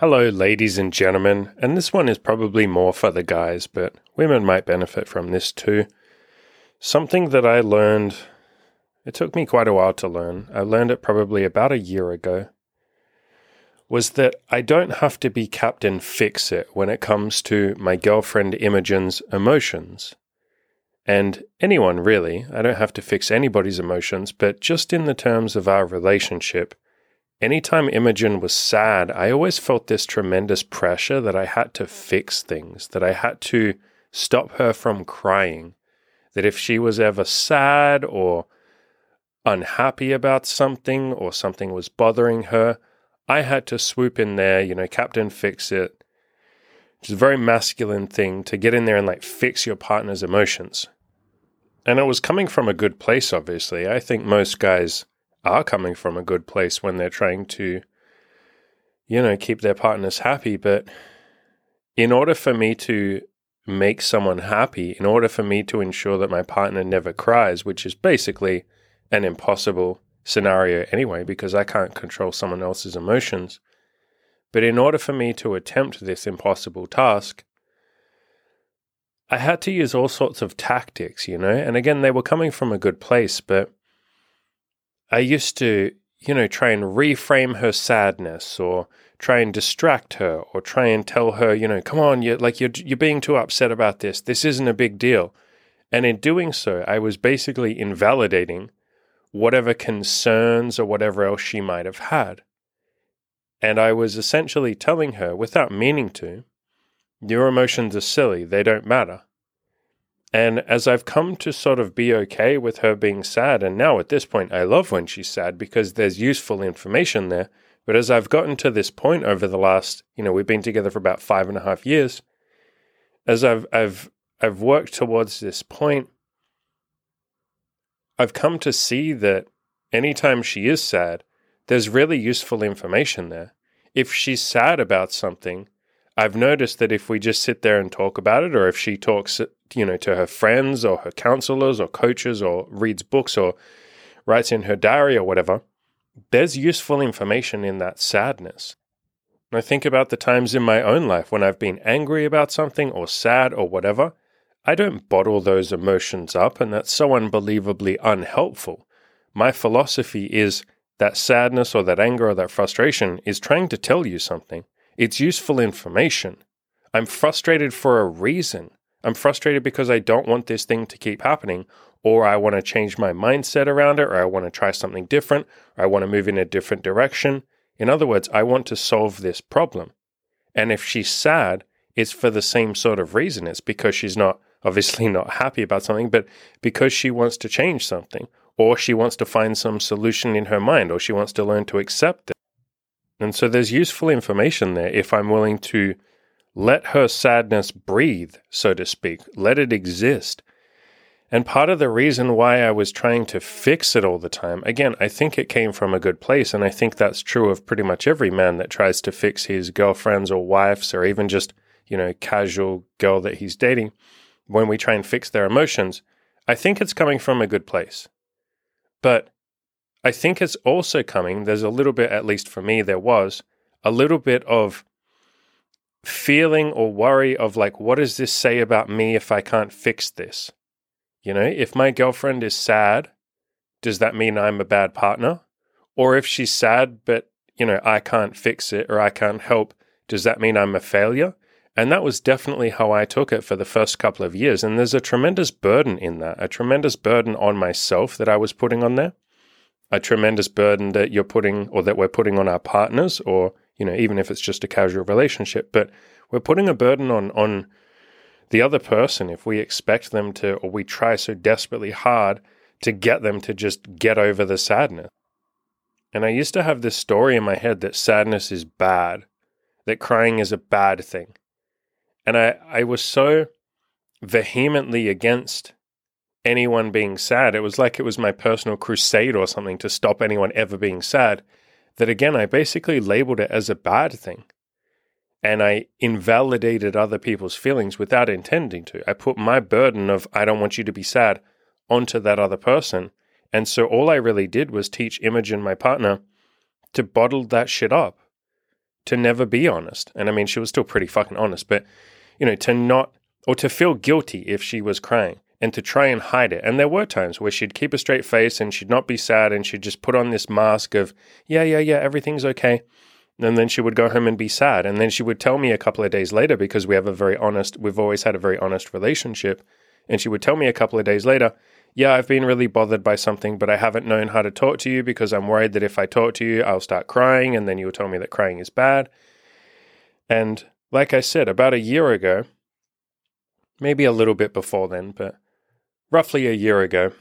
Hello, ladies and gentlemen, and this one is probably more for the guys, but women might benefit from this too. Something that I learned, it took me quite a while to learn. I learned it probably about a year ago. Was that I don't have to be Captain Fix It when it comes to my girlfriend Imogen's emotions. And anyone really, I don't have to fix anybody's emotions, but just in the terms of our relationship, anytime Imogen was sad, I always felt this tremendous pressure that I had to fix things, that I had to stop her from crying. That if she was ever sad or unhappy about something or something was bothering her, I had to swoop in there, you know, Captain Fix It. which is a very masculine thing to get in there and like fix your partner's emotions. And it was coming from a good place, obviously. I think most guys are coming from a good place when they're trying to, you know, keep their partners happy. But in order for me to make someone happy, in order for me to ensure that my partner never cries, which is basically an impossible scenario anyway, because I can't control someone else's emotions. But in order for me to attempt this impossible task, I had to use all sorts of tactics, you know, and again, they were coming from a good place, but I used to, you know, try and reframe her sadness or try and distract her or try and tell her, you know, come on, you're like you're you're being too upset about this. This isn't a big deal. And in doing so, I was basically invalidating whatever concerns or whatever else she might have had. And I was essentially telling her, without meaning to, your emotions are silly, they don't matter. And as I've come to sort of be okay with her being sad, and now at this point, I love when she's sad because there's useful information there. But as I've gotten to this point over the last, you know, we've been together for about five and a half years, as I've I've I've worked towards this point, I've come to see that anytime she is sad, there's really useful information there. If she's sad about something, I've noticed that if we just sit there and talk about it, or if she talks, you know, to her friends or her counselors or coaches or reads books or writes in her diary or whatever, there's useful information in that sadness. And I think about the times in my own life when I've been angry about something or sad or whatever. I don't bottle those emotions up, and that's so unbelievably unhelpful. My philosophy is that sadness or that anger or that frustration is trying to tell you something. It's useful information. I'm frustrated for a reason. I'm frustrated because I don't want this thing to keep happening, or I want to change my mindset around it, or I want to try something different, or I want to move in a different direction. In other words, I want to solve this problem. And if she's sad, it's for the same sort of reason. It's because she's not, obviously, not happy about something, but because she wants to change something, or she wants to find some solution in her mind, or she wants to learn to accept it. And so there's useful information there if I'm willing to let her sadness breathe, so to speak, let it exist. And part of the reason why I was trying to fix it all the time, again, I think it came from a good place. And I think that's true of pretty much every man that tries to fix his girlfriends or wives or even just, you know, casual girl that he's dating. When we try and fix their emotions, I think it's coming from a good place. But I think it's also coming, there's a little bit, at least for me, there was a little bit of feeling or worry of like, what does this say about me if I can't fix this? You know, if my girlfriend is sad, does that mean I'm a bad partner? Or if she's sad, but, you know, I can't fix it or I can't help, does that mean I'm a failure? And that was definitely how I took it for the first couple of years. And there's a tremendous burden in that, a tremendous burden on myself that I was putting on there a tremendous burden that you're putting or that we're putting on our partners or you know even if it's just a casual relationship but we're putting a burden on on the other person if we expect them to or we try so desperately hard to get them to just get over the sadness and i used to have this story in my head that sadness is bad that crying is a bad thing and i i was so vehemently against anyone being sad. It was like it was my personal crusade or something to stop anyone ever being sad. That again, I basically labeled it as a bad thing. And I invalidated other people's feelings without intending to. I put my burden of, I don't want you to be sad, onto that other person. And so all I really did was teach Imogen, my partner, to bottle that shit up, to never be honest. And I mean, she was still pretty fucking honest, but, you know, to not, or to feel guilty if she was crying and to try and hide it. And there were times where she'd keep a straight face and she'd not be sad and she'd just put on this mask of, yeah, yeah, yeah, everything's okay. And then she would go home and be sad. And then she would tell me a couple of days later, because we have a very honest, we've always had a very honest relationship. And she would tell me a couple of days later, yeah, I've been really bothered by something, but I haven't known how to talk to you because I'm worried that if I talk to you, I'll start crying. And then you'll tell me that crying is bad. And like I said, about a year ago, maybe a little bit before then, but roughly a year ago,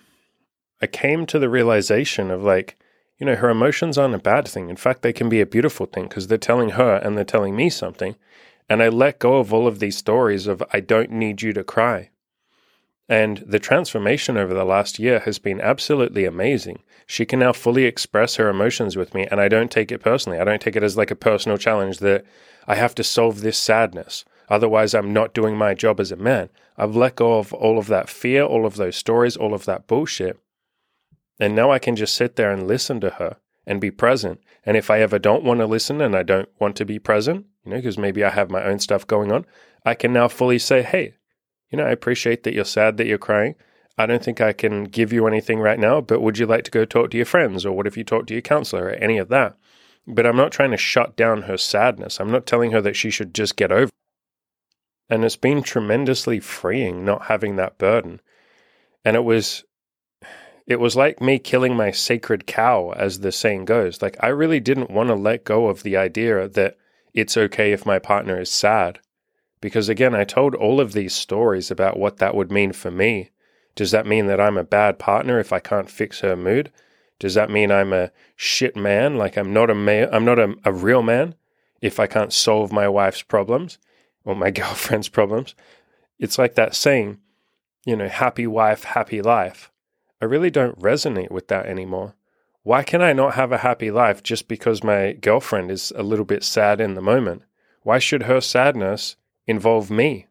I came to the realization of like, you know, her emotions aren't a bad thing. In fact, they can be a beautiful thing because they're telling her and they're telling me something. And I let go of all of these stories of, I don't need you to cry. And the transformation over the last year has been absolutely amazing. She can now fully express her emotions with me, and I don't take it personally. I don't take it as like a personal challenge that I have to solve this sadness. Otherwise, I'm not doing my job as a man. I've let go of all of that fear, all of those stories, all of that bullshit. And now I can just sit there and listen to her and be present. And if I ever don't want to listen and I don't want to be present, you know, because maybe I have my own stuff going on, I can now fully say, hey, you know, I appreciate that you're sad that you're crying. I don't think I can give you anything right now, but would you like to go talk to your friends? Or what if you talk to your counselor or any of that? But I'm not trying to shut down her sadness. I'm not telling her that she should just get over. And it's been tremendously freeing not having that burden. And it was it was like me killing my sacred cow, as the saying goes. Like, I really didn't want to let go of the idea that it's okay if my partner is sad. Because again, I told all of these stories about what that would mean for me. Does that mean that I'm a bad partner if I can't fix her mood? Does that mean I'm a shit man? Like I'm not a man, I'm not a, a real man if I can't solve my wife's problems or my girlfriend's problems? It's like that saying, you know, happy wife, happy life. I really don't resonate with that anymore. Why can I not have a happy life just because my girlfriend is a little bit sad in the moment? Why should her sadness involve me.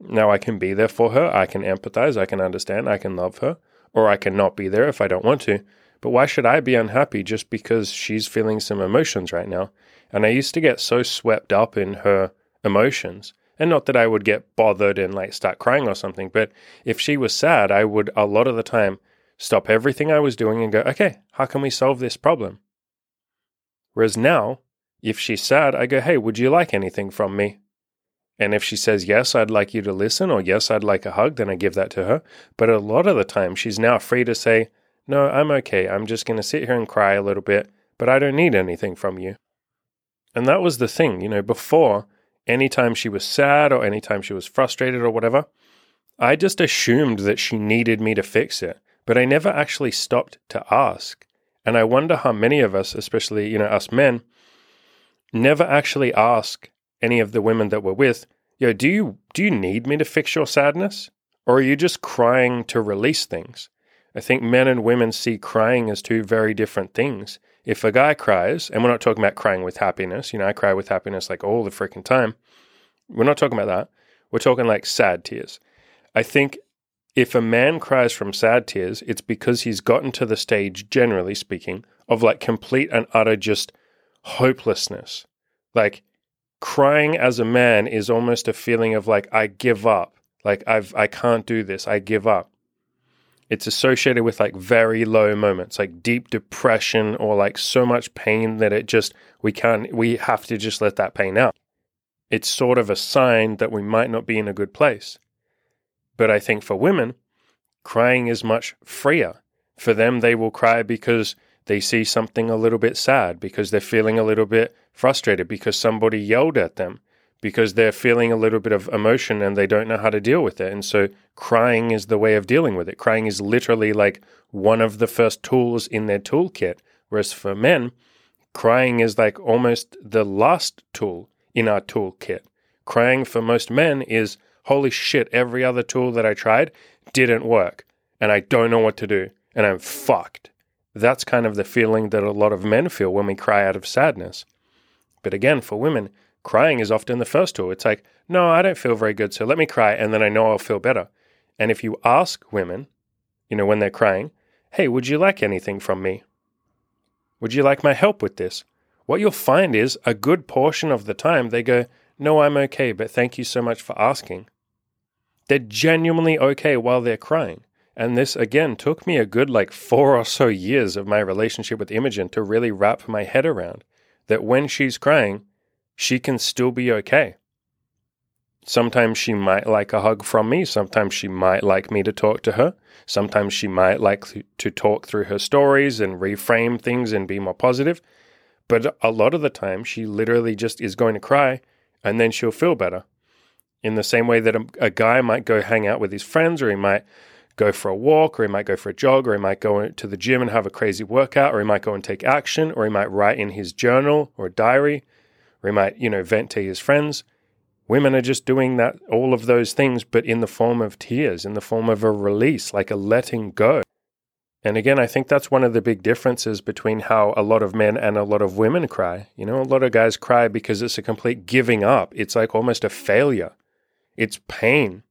Now I can be there for her, I can empathize, I can understand, I can love her, or I can not be there if I don't want to. But why should I be unhappy just because she's feeling some emotions right now? And I used to get so swept up in her emotions. And not that I would get bothered and like start crying or something, but if she was sad, I would a lot of the time stop everything I was doing and go, okay, how can we solve this problem? Whereas now, if she's sad, I go, hey, would you like anything from me? And if she says, Yes, I'd like you to listen, or Yes, I'd like a hug, then I give that to her. But a lot of the time, she's now free to say, No, I'm okay. I'm just going to sit here and cry a little bit, but I don't need anything from you. And that was the thing, you know, before, anytime she was sad or anytime she was frustrated or whatever, I just assumed that she needed me to fix it. But I never actually stopped to ask. And I wonder how many of us, especially, you know, us men, never actually ask any of the women that we're with, yo, do you do you need me to fix your sadness? Or are you just crying to release things? I think men and women see crying as two very different things. If a guy cries, and we're not talking about crying with happiness, you know, I cry with happiness like all the freaking time. We're not talking about that. We're talking like sad tears. I think if a man cries from sad tears, it's because he's gotten to the stage, generally speaking, of like complete and utter just hopelessness. Like crying as a man is almost a feeling of like I give up. Like I've I can't do this. I give up. It's associated with like very low moments, like deep depression or like so much pain that it just we can't we have to just let that pain out. It's sort of a sign that we might not be in a good place. But I think for women, crying is much freer. For them, they will cry because they see something a little bit sad, because they're feeling a little bit frustrated because somebody yelled at them because they're feeling a little bit of emotion and they don't know how to deal with it. And so crying is the way of dealing with it. Crying is literally like one of the first tools in their toolkit. Whereas for men, crying is like almost the last tool in our toolkit. Crying for most men is holy shit, every other tool that I tried didn't work and I don't know what to do and I'm fucked. That's kind of the feeling that a lot of men feel when we cry out of sadness. But again, for women, crying is often the first tool. It's like, no, I don't feel very good, so let me cry, and then I know I'll feel better. And if you ask women, you know, when they're crying, hey, would you like anything from me? Would you like my help with this? what you'll find is a good portion of the time they go, No, I'm okay, but thank you so much for asking. They're genuinely okay while they're crying. And this again took me a good like four or so years of my relationship with Imogen to really wrap my head around that when she's crying, she can still be okay. Sometimes she might like a hug from me. Sometimes she might like me to talk to her. Sometimes she might like to talk through her stories and reframe things and be more positive. But a lot of the time, she literally just is going to cry and then she'll feel better. In the same way that a, a guy might go hang out with his friends or he might go for a walk or he might go for a jog or he might go to the gym and have a crazy workout or he might go and take action or he might write in his journal or diary or he might, you know, vent to his friends Women are just doing that, all of those things, but in the form of tears, in the form of a release, like a letting go. And again, I think that's one of the big differences between how a lot of men and a lot of women cry. You know, a lot of guys cry because it's a complete giving up. It's like almost a failure. It's pain.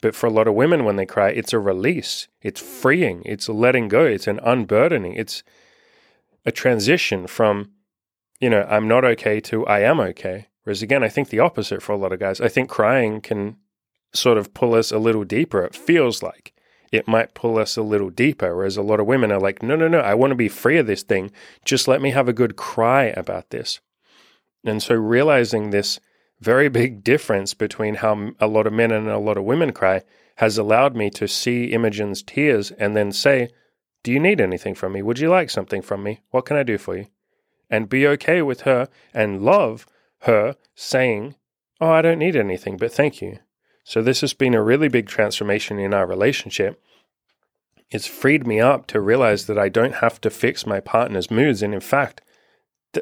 But for a lot of women, when they cry, it's a release. It's freeing. It's letting go. It's an unburdening. It's a transition from, you know, I'm not okay to I am okay. Whereas again, I think the opposite for a lot of guys. I think crying can sort of pull us a little deeper. It feels like it might pull us a little deeper. Whereas a lot of women are like, no, no, no, I want to be free of this thing. Just let me have a good cry about this. And so realizing this very big difference between how a lot of men and a lot of women cry has allowed me to see Imogen's tears and then say, Do you need anything from me? Would you like something from me? What can I do for you? And be okay with her and love her saying, Oh, I don't need anything, but thank you. So, this has been a really big transformation in our relationship. It's freed me up to realize that I don't have to fix my partner's moods. And in fact,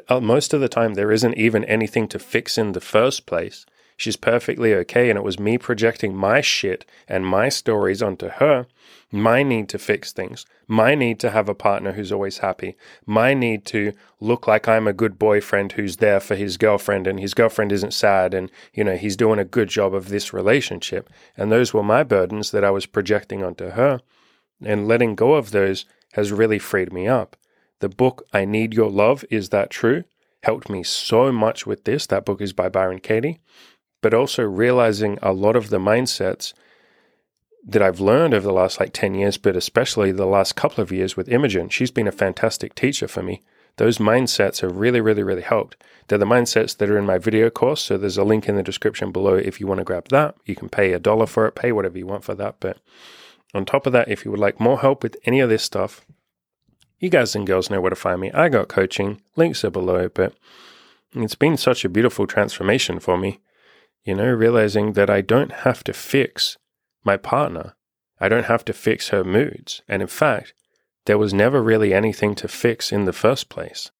uh, most of the time, there isn't even anything to fix in the first place. She's perfectly okay. And it was me projecting my shit and my stories onto her, my need to fix things, my need to have a partner who's always happy, my need to look like I'm a good boyfriend who's there for his girlfriend and his girlfriend isn't sad and, you know, he's doing a good job of this relationship. And those were my burdens that I was projecting onto her. And letting go of those has really freed me up. The book, I Need Your Love, Is That True? helped me so much with this. That book is by Byron Katie but also realizing a lot of the mindsets that I've learned over the last like 10 years, but especially the last couple of years with Imogen. She's been a fantastic teacher for me. Those mindsets have really, really, really helped. They're the mindsets that are in my video course. So there's a link in the description below if you want to grab that. You can pay a dollar for it, pay whatever you want for that. But on top of that, if you would like more help with any of this stuff, you guys and girls know where to find me. I got coaching, links are below, but it's been such a beautiful transformation for me you know, realizing that I don't have to fix my partner. I don't have to fix her moods. And in fact, there was never really anything to fix in the first place.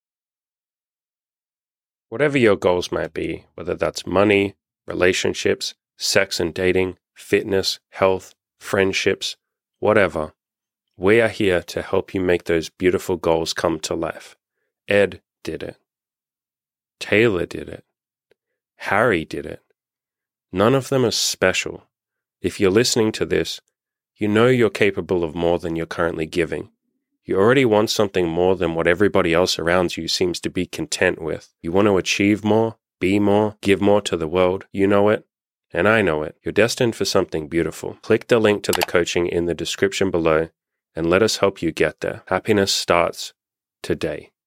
Whatever your goals might be, whether that's money, relationships, sex and dating, fitness, health, friendships, whatever, we are here to help you make those beautiful goals come to life. Ed did it. Taylor did it. Harry did it. None of them are special. If you're listening to this, you know you're capable of more than you're currently giving. You already want something more than what everybody else around you seems to be content with. You want to achieve more, be more, give more to the world. You know it, and I know it. You're destined for something beautiful. Click the link to the coaching in the description below and let us help you get there. Happiness starts today.